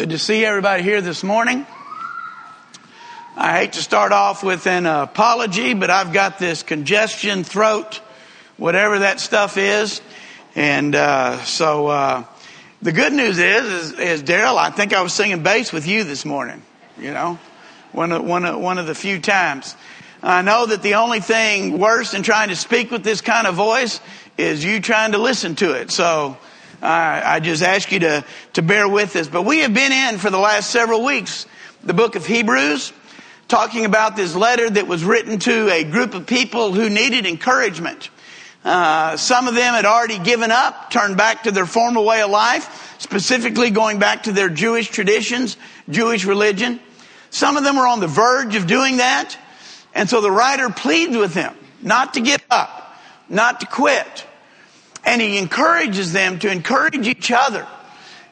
Good to see everybody here this morning. I hate to start off with an apology, but I've got this congestion, throat, whatever that stuff is. And uh, so uh, the good news is, is, is Daryl, I think I was singing bass with you this morning, you know, one of, one of, one of the few times. I know that the only thing worse than trying to speak with this kind of voice is you trying to listen to it. So I, I just ask you to, to bear with us. But we have been in for the last several weeks the book of Hebrews, talking about this letter that was written to a group of people who needed encouragement. Uh, some of them had already given up, turned back to their former way of life, specifically going back to their Jewish traditions, Jewish religion. Some of them were on the verge of doing that. And so the writer pleads with them not to give up, not to quit. And he encourages them to encourage each other.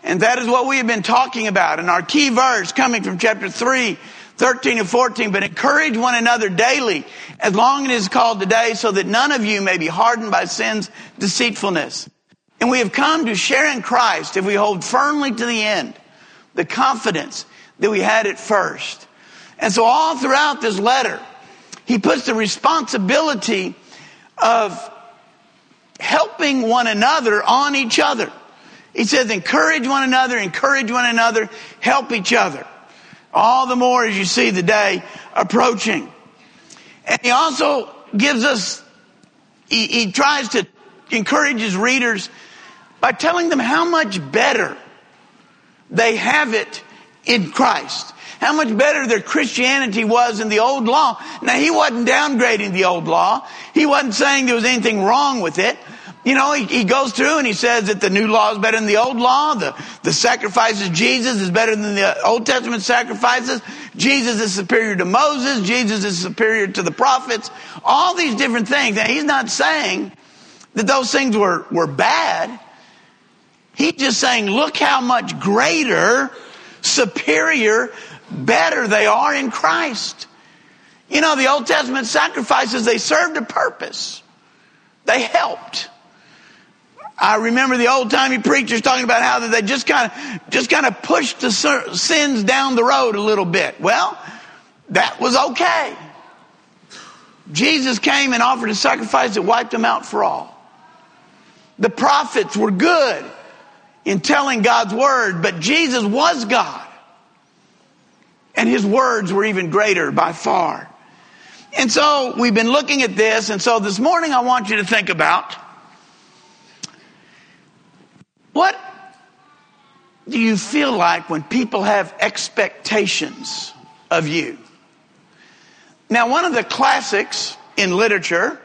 And that is what we have been talking about. And our key verse coming from chapter 3, 13 and 14, but encourage one another daily as long as it is called today so that none of you may be hardened by sin's deceitfulness. And we have come to share in Christ if we hold firmly to the end the confidence that we had at first. And so all throughout this letter, he puts the responsibility of helping one another on each other. He says, encourage one another, encourage one another, help each other. All the more as you see the day approaching. And he also gives us, he, he tries to encourage his readers by telling them how much better they have it in Christ. How much better their Christianity was in the old law. Now he wasn't downgrading the old law. He wasn't saying there was anything wrong with it. You know, he, he, goes through and he says that the new law is better than the old law. The, the sacrifices of Jesus is better than the Old Testament sacrifices. Jesus is superior to Moses. Jesus is superior to the prophets. All these different things. Now, he's not saying that those things were, were bad. He's just saying, look how much greater, superior, better they are in Christ. You know, the Old Testament sacrifices, they served a purpose. They helped. I remember the old timey preachers talking about how they just kind of, just kind of pushed the sins down the road a little bit. Well, that was okay. Jesus came and offered a sacrifice that wiped them out for all. The prophets were good in telling God's word, but Jesus was God. And his words were even greater by far. And so we've been looking at this, and so this morning I want you to think about what do you feel like when people have expectations of you? Now, one of the classics in literature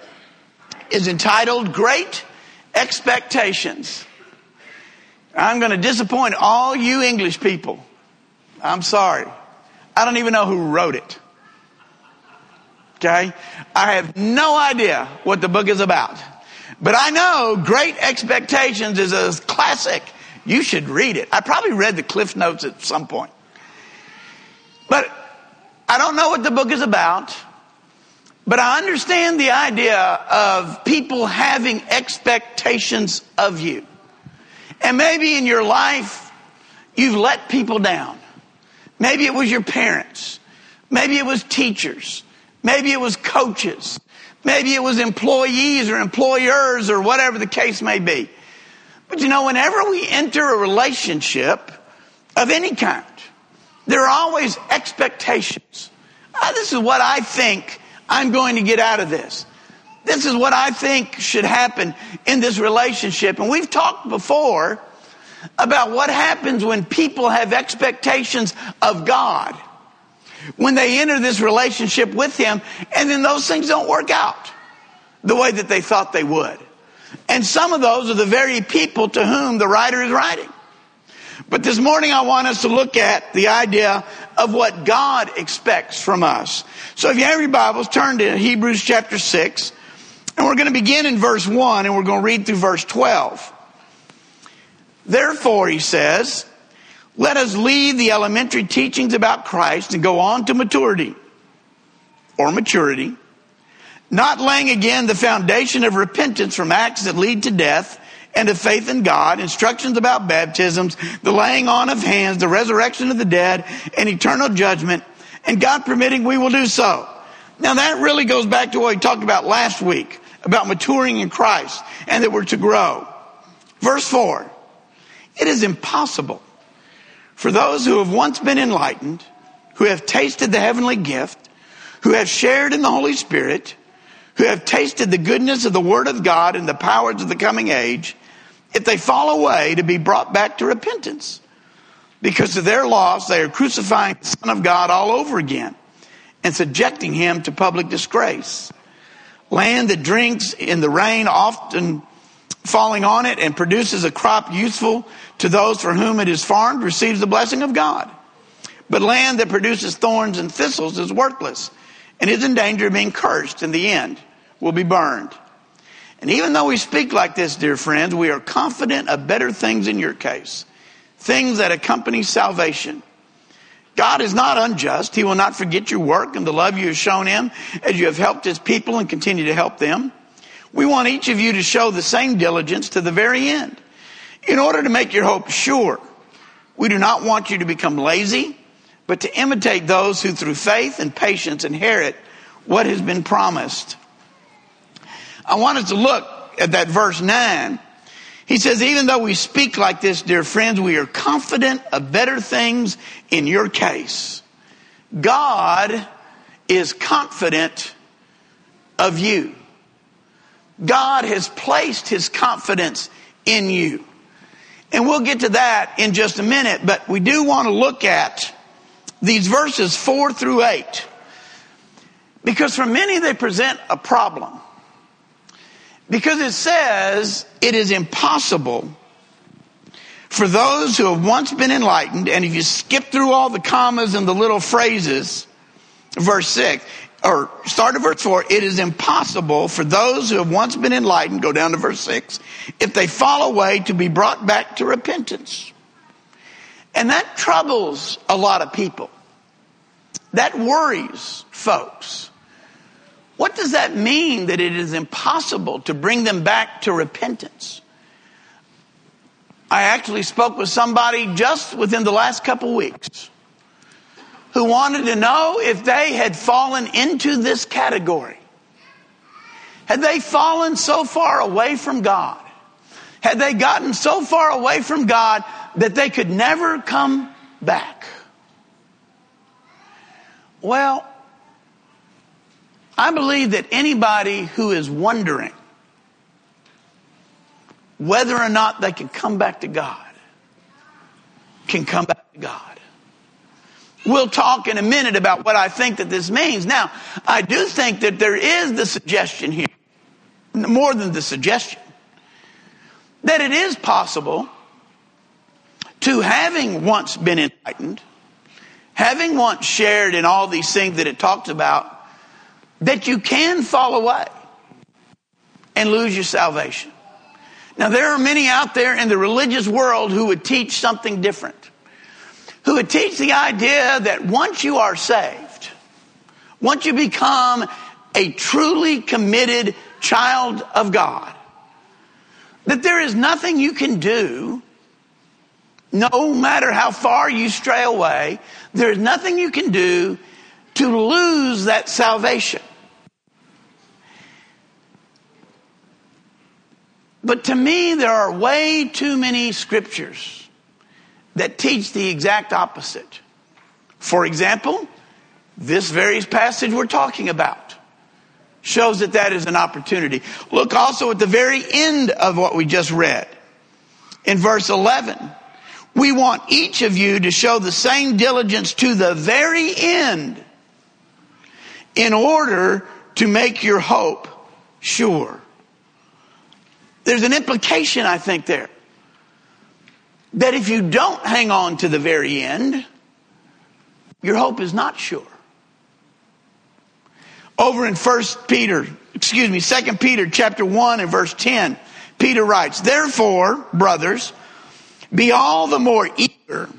is entitled Great Expectations. I'm going to disappoint all you English people. I'm sorry. I don't even know who wrote it. Okay? I have no idea what the book is about. But I know Great Expectations is a classic. You should read it. I probably read the Cliff Notes at some point. But I don't know what the book is about. But I understand the idea of people having expectations of you. And maybe in your life, you've let people down. Maybe it was your parents. Maybe it was teachers. Maybe it was coaches. Maybe it was employees or employers or whatever the case may be. But you know, whenever we enter a relationship of any kind, there are always expectations. Ah, this is what I think I'm going to get out of this. This is what I think should happen in this relationship. And we've talked before about what happens when people have expectations of God when they enter this relationship with Him, and then those things don't work out the way that they thought they would. And some of those are the very people to whom the writer is writing. But this morning I want us to look at the idea of what God expects from us. So if you have your Bibles, turn to Hebrews chapter 6, and we're going to begin in verse 1 and we're going to read through verse 12. Therefore, he says, let us leave the elementary teachings about Christ and go on to maturity or maturity, not laying again the foundation of repentance from acts that lead to death and of faith in God, instructions about baptisms, the laying on of hands, the resurrection of the dead, and eternal judgment. And God permitting, we will do so. Now that really goes back to what we talked about last week about maturing in Christ and that we're to grow. Verse 4. It is impossible for those who have once been enlightened, who have tasted the heavenly gift, who have shared in the Holy Spirit, who have tasted the goodness of the Word of God and the powers of the coming age, if they fall away to be brought back to repentance. Because of their loss, they are crucifying the Son of God all over again and subjecting him to public disgrace. Land that drinks in the rain often falling on it and produces a crop useful to those for whom it is farmed receives the blessing of God. But land that produces thorns and thistles is worthless and is in danger of being cursed in the end, will be burned. And even though we speak like this, dear friends, we are confident of better things in your case, things that accompany salvation. God is not unjust. He will not forget your work and the love you have shown him as you have helped his people and continue to help them. We want each of you to show the same diligence to the very end in order to make your hope sure. We do not want you to become lazy, but to imitate those who through faith and patience inherit what has been promised. I wanted to look at that verse 9 he says, even though we speak like this, dear friends, we are confident of better things in your case. God is confident of you. God has placed his confidence in you. And we'll get to that in just a minute, but we do want to look at these verses four through eight. Because for many, they present a problem. Because it says it is impossible for those who have once been enlightened, and if you skip through all the commas and the little phrases, verse 6, or start at verse 4, it is impossible for those who have once been enlightened, go down to verse 6, if they fall away to be brought back to repentance. And that troubles a lot of people. That worries folks. What does that mean that it is impossible to bring them back to repentance? I actually spoke with somebody just within the last couple weeks who wanted to know if they had fallen into this category. Had they fallen so far away from God? Had they gotten so far away from God that they could never come back? Well, I believe that anybody who is wondering whether or not they can come back to God can come back to God. We'll talk in a minute about what I think that this means. Now, I do think that there is the suggestion here, more than the suggestion, that it is possible to having once been enlightened, having once shared in all these things that it talks about, that you can fall away and lose your salvation. Now, there are many out there in the religious world who would teach something different, who would teach the idea that once you are saved, once you become a truly committed child of God, that there is nothing you can do, no matter how far you stray away, there is nothing you can do to lose that salvation. But to me, there are way too many scriptures that teach the exact opposite. For example, this very passage we're talking about shows that that is an opportunity. Look also at the very end of what we just read. In verse 11, we want each of you to show the same diligence to the very end in order to make your hope sure. There's an implication, I think, there. That if you don't hang on to the very end, your hope is not sure. Over in First Peter, excuse me, Second Peter chapter 1 and verse 10, Peter writes, Therefore, brothers, be all the more eager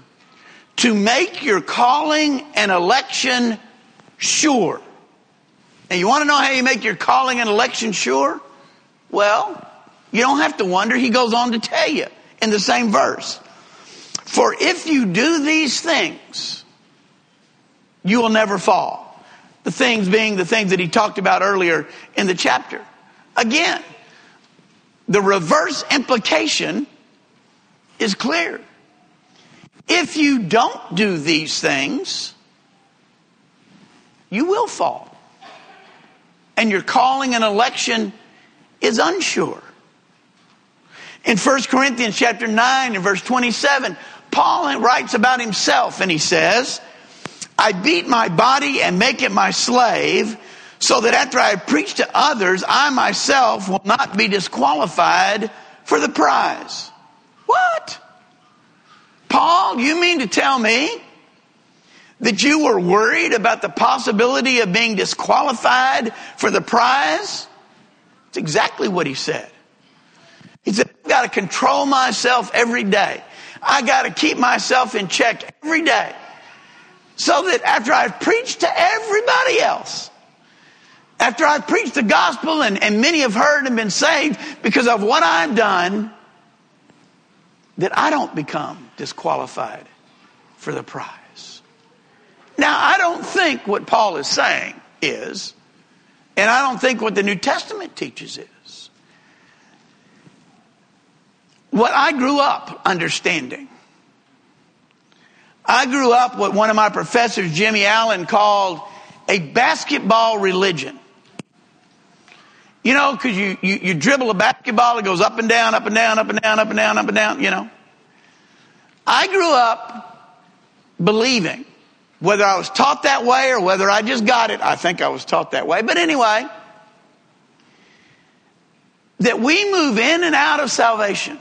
to make your calling and election sure. And you want to know how you make your calling and election sure? Well, You don't have to wonder. He goes on to tell you in the same verse. For if you do these things, you will never fall. The things being the things that he talked about earlier in the chapter. Again, the reverse implication is clear. If you don't do these things, you will fall. And your calling and election is unsure. In 1 Corinthians chapter 9 and verse 27, Paul writes about himself and he says, I beat my body and make it my slave so that after I preach to others, I myself will not be disqualified for the prize. What? Paul, you mean to tell me that you were worried about the possibility of being disqualified for the prize? It's exactly what he said. He said, I've got to control myself every day. I got to keep myself in check every day so that after I've preached to everybody else, after I've preached the gospel and, and many have heard and been saved because of what I've done, that I don't become disqualified for the prize. Now, I don't think what Paul is saying is, and I don't think what the New Testament teaches is, what I grew up understanding I grew up what one of my professors, Jimmy Allen, called a basketball religion. You know, because you, you, you dribble a basketball, it goes up and down, up and down, up and down, up and down, up and down, you know. I grew up believing, whether I was taught that way or whether I just got it, I think I was taught that way. But anyway, that we move in and out of salvation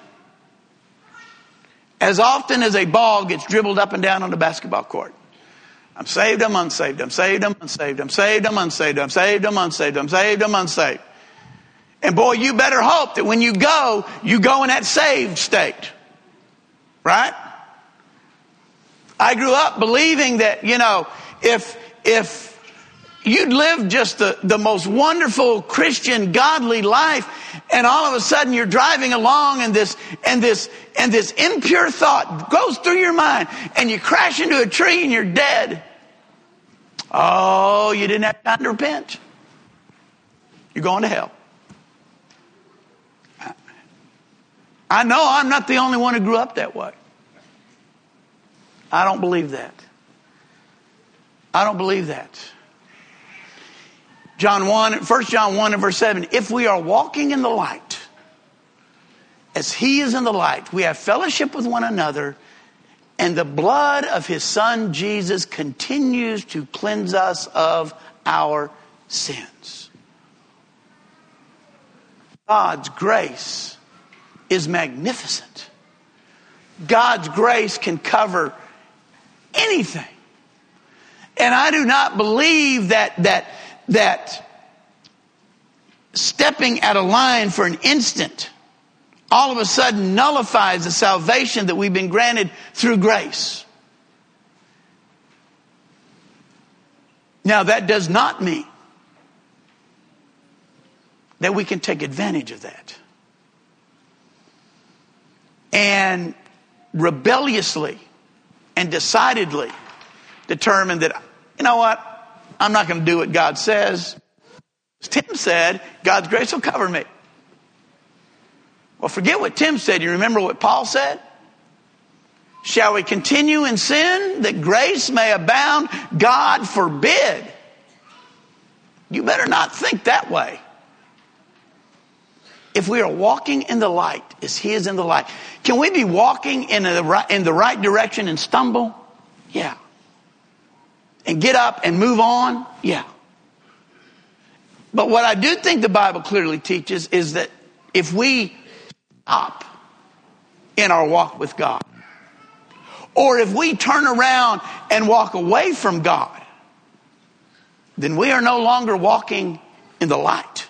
as often as a ball gets dribbled up and down on the basketball court. I'm saved, I'm unsaved, I'm saved, I'm unsaved, I'm saved, I'm unsaved, I'm saved, I'm unsaved, I'm saved, I'm unsaved. And boy, you better hope that when you go, you go in that saved state. Right? I grew up believing that, you know, if, if you'd lived just the, the most wonderful Christian, godly life, and all of a sudden you're driving along and this, and this, and this impure thought goes through your mind and you crash into a tree and you're dead. Oh, you didn't have time to repent. You're going to hell. I know I'm not the only one who grew up that way. I don't believe that. I don't believe that. John 1, 1 John 1 and verse 7. If we are walking in the light, as he is in the light, we have fellowship with one another, and the blood of his son Jesus continues to cleanse us of our sins. God's grace is magnificent. God's grace can cover anything. And I do not believe that, that, that stepping at a line for an instant all of a sudden nullifies the salvation that we've been granted through grace. Now, that does not mean that we can take advantage of that and rebelliously and decidedly determine that, you know what, I'm not going to do what God says. As Tim said, God's grace will cover me. Well, forget what Tim said. You remember what Paul said? Shall we continue in sin that grace may abound? God forbid. You better not think that way. If we are walking in the light as He is in the light, can we be walking in the right, in the right direction and stumble? Yeah. And get up and move on? Yeah. But what I do think the Bible clearly teaches is that if we stop in our walk with God. Or if we turn around and walk away from God, then we are no longer walking in the light.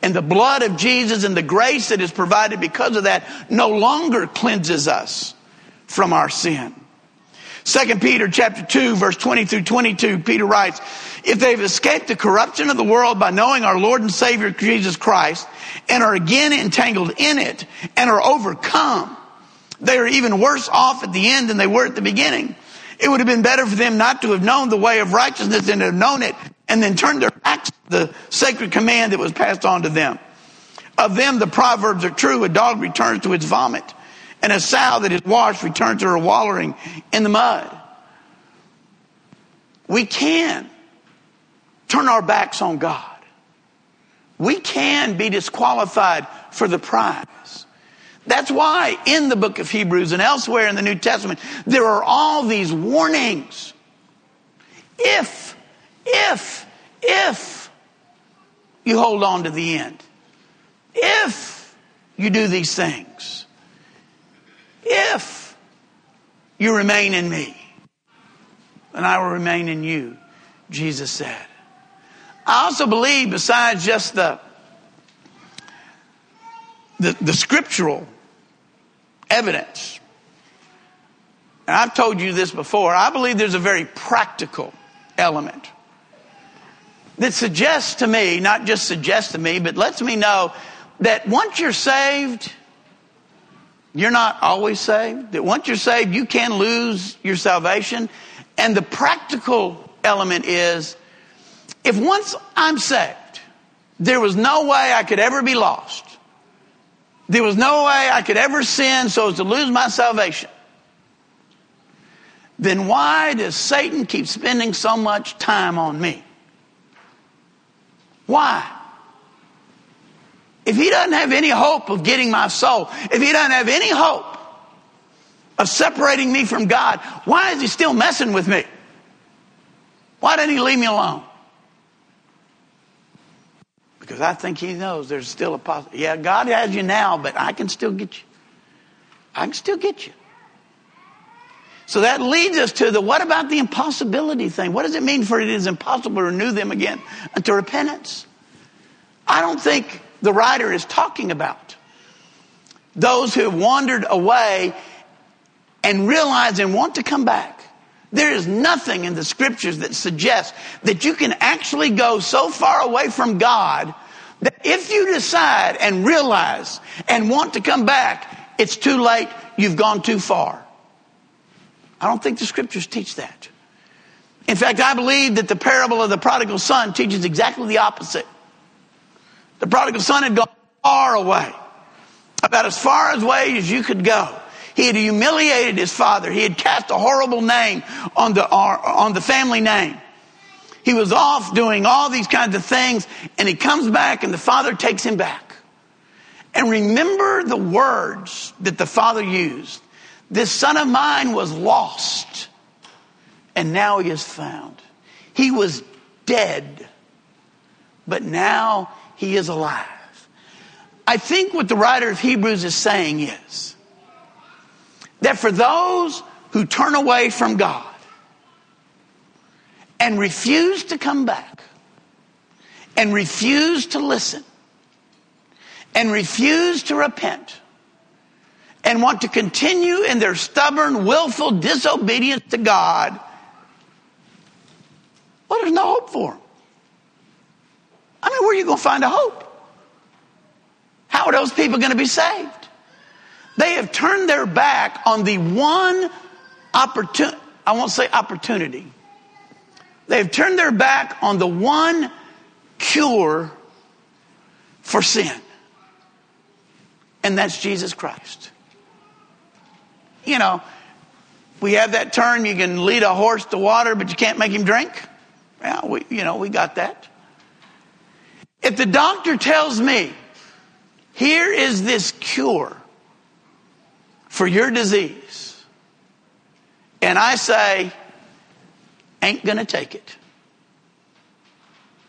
And the blood of Jesus and the grace that is provided because of that no longer cleanses us from our sin. 2 Peter chapter 2 verse 20 through 22, Peter writes, if they've escaped the corruption of the world by knowing our Lord and Savior Jesus Christ and are again entangled in it and are overcome, they are even worse off at the end than they were at the beginning. It would have been better for them not to have known the way of righteousness than to have known it and then turned their backs to the sacred command that was passed on to them. Of them, the proverbs are true. A dog returns to its vomit and a sow that is washed returns to her wallowing in the mud. We can turn our backs on God. We can be disqualified for the prize. That's why in the book of Hebrews and elsewhere in the New Testament, there are all these warnings. If, if, if you hold on to the end, if you do these things, if you remain in me, and I will remain in you, Jesus said. I also believe, besides just the, the, the scriptural evidence, and I've told you this before, I believe there's a very practical element that suggests to me, not just suggests to me, but lets me know that once you're saved, you're not always saved. That once you're saved, you can lose your salvation. And the practical element is if once I'm saved, there was no way I could ever be lost. There was no way I could ever sin so as to lose my salvation. Then why does Satan keep spending so much time on me? Why? If he doesn't have any hope of getting my soul, if he doesn't have any hope of separating me from God, why is he still messing with me? Why didn't he leave me alone? Because I think he knows there's still a possibility. Yeah, God has you now, but I can still get you. I can still get you. So that leads us to the what about the impossibility thing? What does it mean for it is impossible to renew them again unto repentance? I don't think the writer is talking about. Those who have wandered away and realize and want to come back. There is nothing in the scriptures that suggests that you can actually go so far away from God that if you decide and realize and want to come back, it's too late. You've gone too far. I don't think the scriptures teach that. In fact, I believe that the parable of the prodigal son teaches exactly the opposite. The prodigal son had gone far away, about as far away as you could go. He had humiliated his father. He had cast a horrible name on the, on the family name. He was off doing all these kinds of things, and he comes back, and the father takes him back. And remember the words that the father used. This son of mine was lost, and now he is found. He was dead, but now he is alive. I think what the writer of Hebrews is saying is that for those who turn away from God and refuse to come back and refuse to listen and refuse to repent and want to continue in their stubborn, willful disobedience to God, well, there's no hope for them. I mean, where are you going to find a hope? How are those people going to be saved? They have turned their back on the one opportunity, I won't say opportunity. They've turned their back on the one cure for sin. And that's Jesus Christ. You know, we have that term you can lead a horse to water, but you can't make him drink. Yeah, we, you know, we got that. If the doctor tells me, here is this cure for your disease, and I say, ain't gonna take it.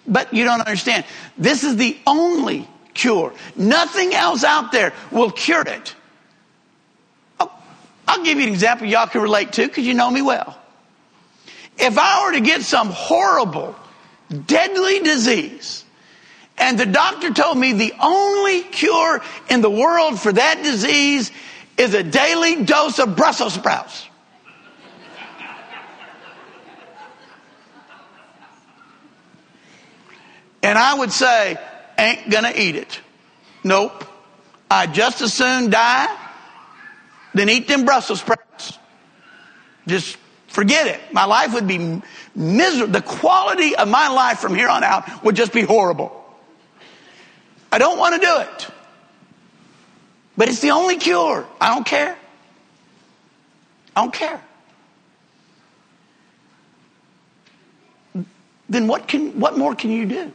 But you don't understand. This is the only cure. Nothing else out there will cure it. I'll, I'll give you an example y'all can relate to because you know me well. If I were to get some horrible, deadly disease, and the doctor told me the only cure in the world for that disease is a daily dose of Brussels sprouts. And I would say, ain't gonna eat it. Nope. I'd just as soon die than eat them Brussels sprouts. Just forget it. My life would be miserable. The quality of my life from here on out would just be horrible. I don't want to do it. But it's the only cure. I don't care. I don't care. Then what can what more can you do?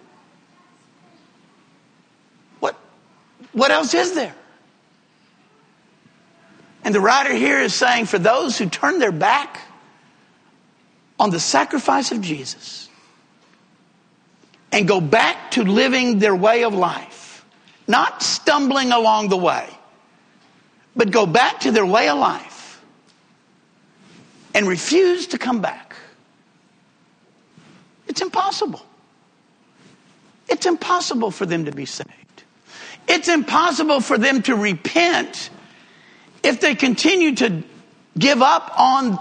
What what else is there? And the writer here is saying for those who turn their back on the sacrifice of Jesus and go back to living their way of life, not stumbling along the way, but go back to their way of life and refuse to come back. It's impossible. It's impossible for them to be saved. It's impossible for them to repent if they continue to give up on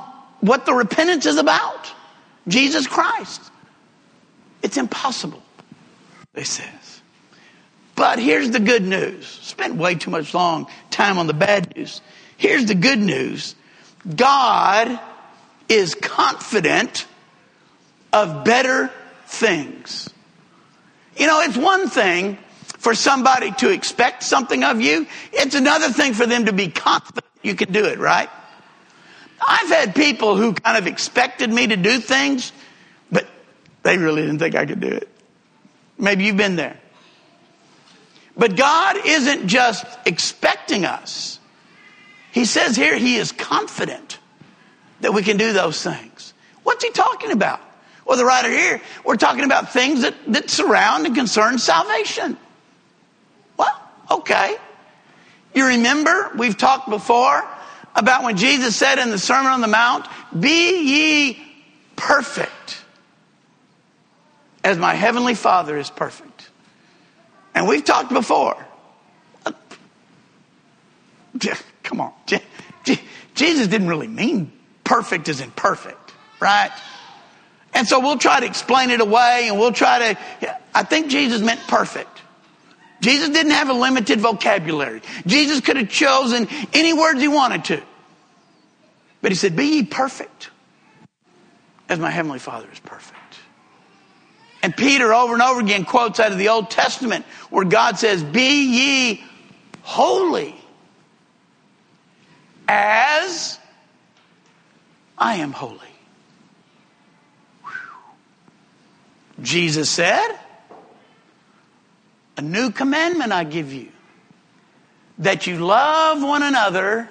what the repentance is about Jesus Christ. It's impossible, they says. But here's the good news. Spent way too much long time on the bad news. Here's the good news. God is confident of better things. You know, it's one thing for somebody to expect something of you. It's another thing for them to be confident you can do it, right? I've had people who kind of expected me to do things, but they really didn't think I could do it. Maybe you've been there. But God isn't just expecting us. He says here he is confident that we can do those things. What's he talking about? Well, the writer here, we're talking about things that, that surround and concern salvation. Well, okay. You remember, we've talked before about when Jesus said in the Sermon on the Mount, Be ye perfect as my heavenly Father is perfect. And we've talked before. Uh, come on. Jesus didn't really mean perfect as in perfect, right? And so we'll try to explain it away and we'll try to, I think Jesus meant perfect. Jesus didn't have a limited vocabulary. Jesus could have chosen any words he wanted to. But he said, Be ye perfect as my heavenly Father is perfect. And Peter over and over again quotes out of the Old Testament where God says, Be ye holy as I am holy. Jesus said, A new commandment I give you, that you love one another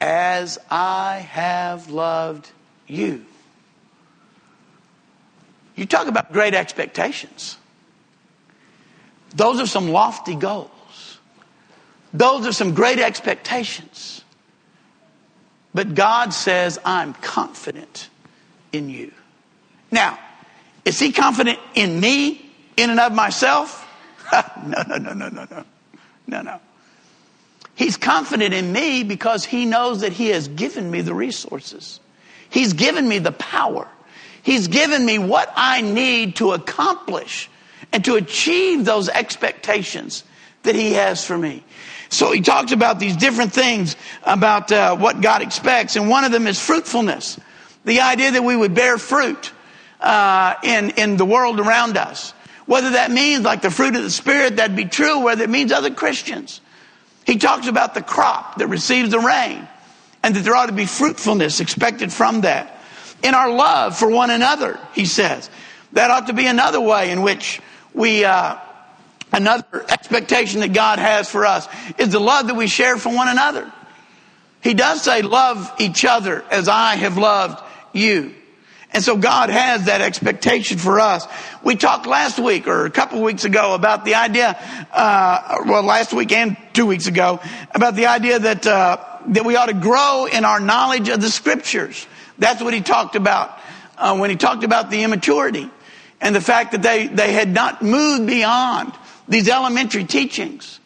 as I have loved you. You talk about great expectations. Those are some lofty goals. Those are some great expectations. But God says, I'm confident in you. Now, is he confident in me, in and of myself? no, no, no, no, no, no. No, no. He's confident in me because he knows that he has given me the resources. He's given me the power. He's given me what I need to accomplish and to achieve those expectations that He has for me. So he talks about these different things about uh, what God expects, and one of them is fruitfulness. The idea that we would bear fruit uh, in in the world around us. Whether that means like the fruit of the Spirit, that'd be true. Whether it means other Christians. He talks about the crop that receives the rain, and that there ought to be fruitfulness expected from that in our love for one another, he says. That ought to be another way in which we, uh, another expectation that God has for us is the love that we share for one another. He does say, love each other as I have loved you. And so God has that expectation for us. We talked last week or a couple weeks ago about the idea, uh, well, last week and two weeks ago, about the idea that, uh, that we ought to grow in our knowledge of the scriptures. That's what he talked about uh, when he talked about the immaturity and the fact that they, they had not moved beyond these elementary teachings.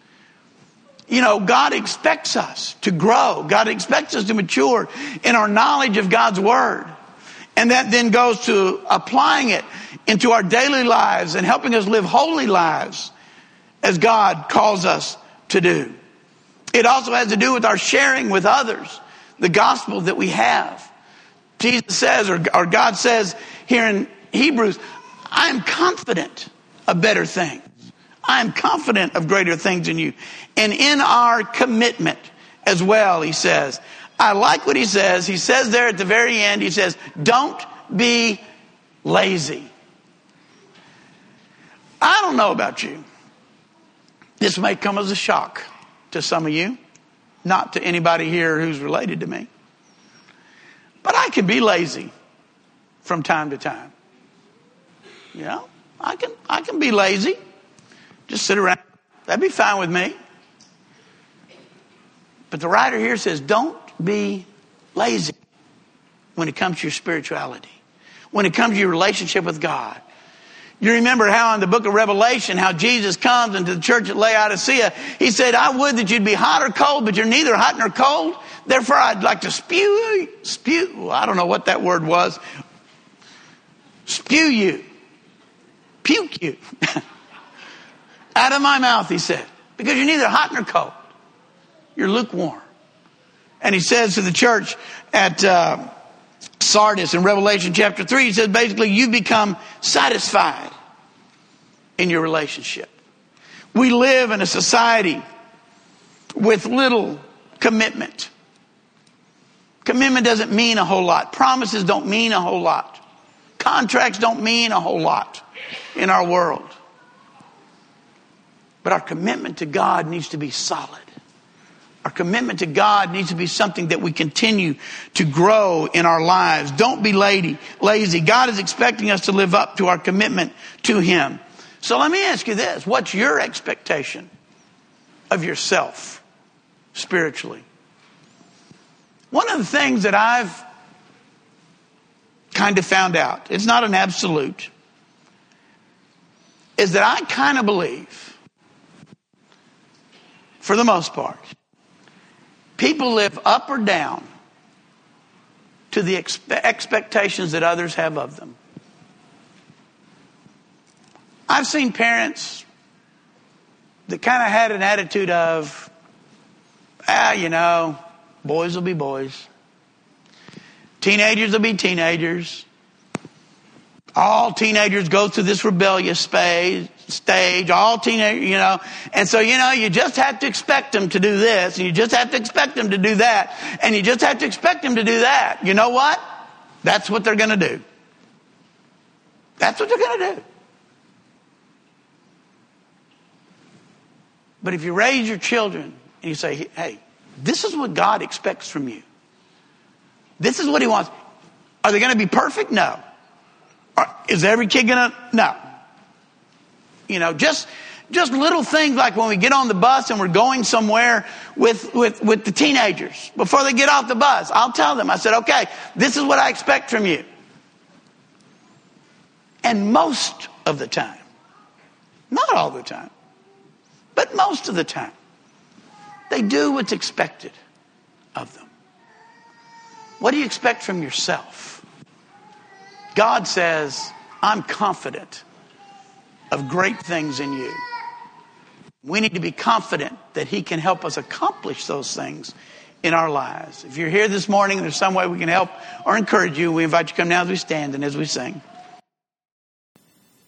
You know, God expects us to grow. God expects us to mature in our knowledge of God's Word. And that then goes to applying it into our daily lives and helping us live holy lives as God calls us to do. It also has to do with our sharing with others the gospel that we have. Jesus says, or, or God says here in Hebrews, I am confident of better things. I am confident of greater things in you. And in our commitment as well, he says, I like what he says. He says there at the very end, he says, don't be lazy. I don't know about you. This may come as a shock to some of you, not to anybody here who's related to me. But I can be lazy from time to time. You know, I can I can be lazy. Just sit around. That'd be fine with me. But the writer here says, don't be lazy when it comes to your spirituality, when it comes to your relationship with God. You remember how in the book of Revelation, how Jesus comes into the church at Laodicea, he said, I would that you'd be hot or cold, but you're neither hot nor cold. Therefore, I'd like to spew, spew, I don't know what that word was, spew you, puke you out of my mouth, he said, because you're neither hot nor cold. You're lukewarm. And he says to the church at uh, Sardis in Revelation chapter 3, he says basically, you become satisfied in your relationship. We live in a society with little commitment. Commitment doesn't mean a whole lot. Promises don't mean a whole lot. Contracts don't mean a whole lot in our world. But our commitment to God needs to be solid. Our commitment to God needs to be something that we continue to grow in our lives. Don't be lazy. Lazy. God is expecting us to live up to our commitment to Him. So let me ask you this. What's your expectation of yourself spiritually? One of the things that I've kind of found out, it's not an absolute, is that I kind of believe, for the most part, People live up or down to the expe- expectations that others have of them. I've seen parents that kind of had an attitude of, ah, you know, boys will be boys. Teenagers will be teenagers. All teenagers go through this rebellious phase stage, all teenage, you know. And so, you know, you just have to expect them to do this, and you just have to expect them to do that, and you just have to expect them to do that. You know what? That's what they're going to do. That's what they're going to do. But if you raise your children and you say, hey, this is what God expects from you. This is what He wants. Are they going to be perfect? No. Is every kid going to? No. You know, just, just little things like when we get on the bus and we're going somewhere with, with, with the teenagers before they get off the bus. I'll tell them, I said, okay, this is what I expect from you. And most of the time, not all the time, but most of the time, they do what's expected of them. What do you expect from yourself? God says, I'm confident of great things in you. We need to be confident that He can help us accomplish those things in our lives. If you're here this morning and there's some way we can help or encourage you, we invite you to come now as we stand and as we sing.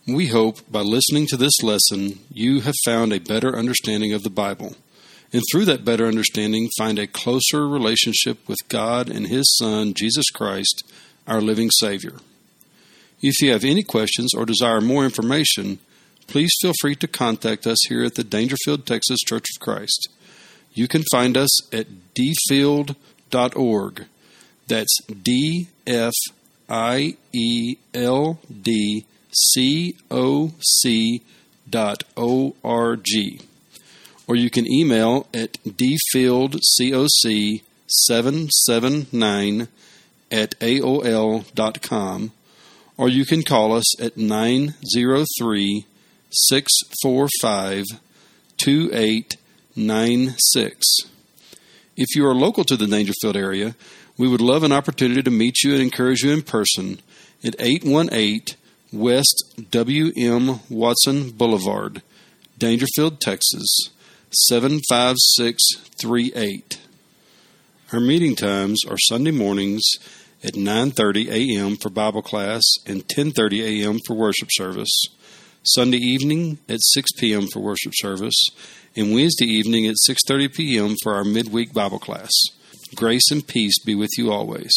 We hope by listening to this lesson, you have found a better understanding of the Bible. And through that better understanding, find a closer relationship with God and His Son, Jesus Christ, our living Savior. If you have any questions or desire more information, please feel free to contact us here at the Daingerfield, Texas Church of Christ. You can find us at dfield.org. That's D F I E L D C O C dot O R G. Or you can email at dfieldcoc779 at AOL dot com. Or you can call us at 903 645 2896. If you are local to the Daingerfield area, we would love an opportunity to meet you and encourage you in person at 818 West W.M. Watson Boulevard, Daingerfield, Texas 75638. Our meeting times are Sunday mornings at 9:30 a.m. for Bible class and 10:30 a.m. for worship service. Sunday evening at 6 p.m. for worship service, and Wednesday evening at 6:30 p.m. for our midweek Bible class. Grace and peace be with you always.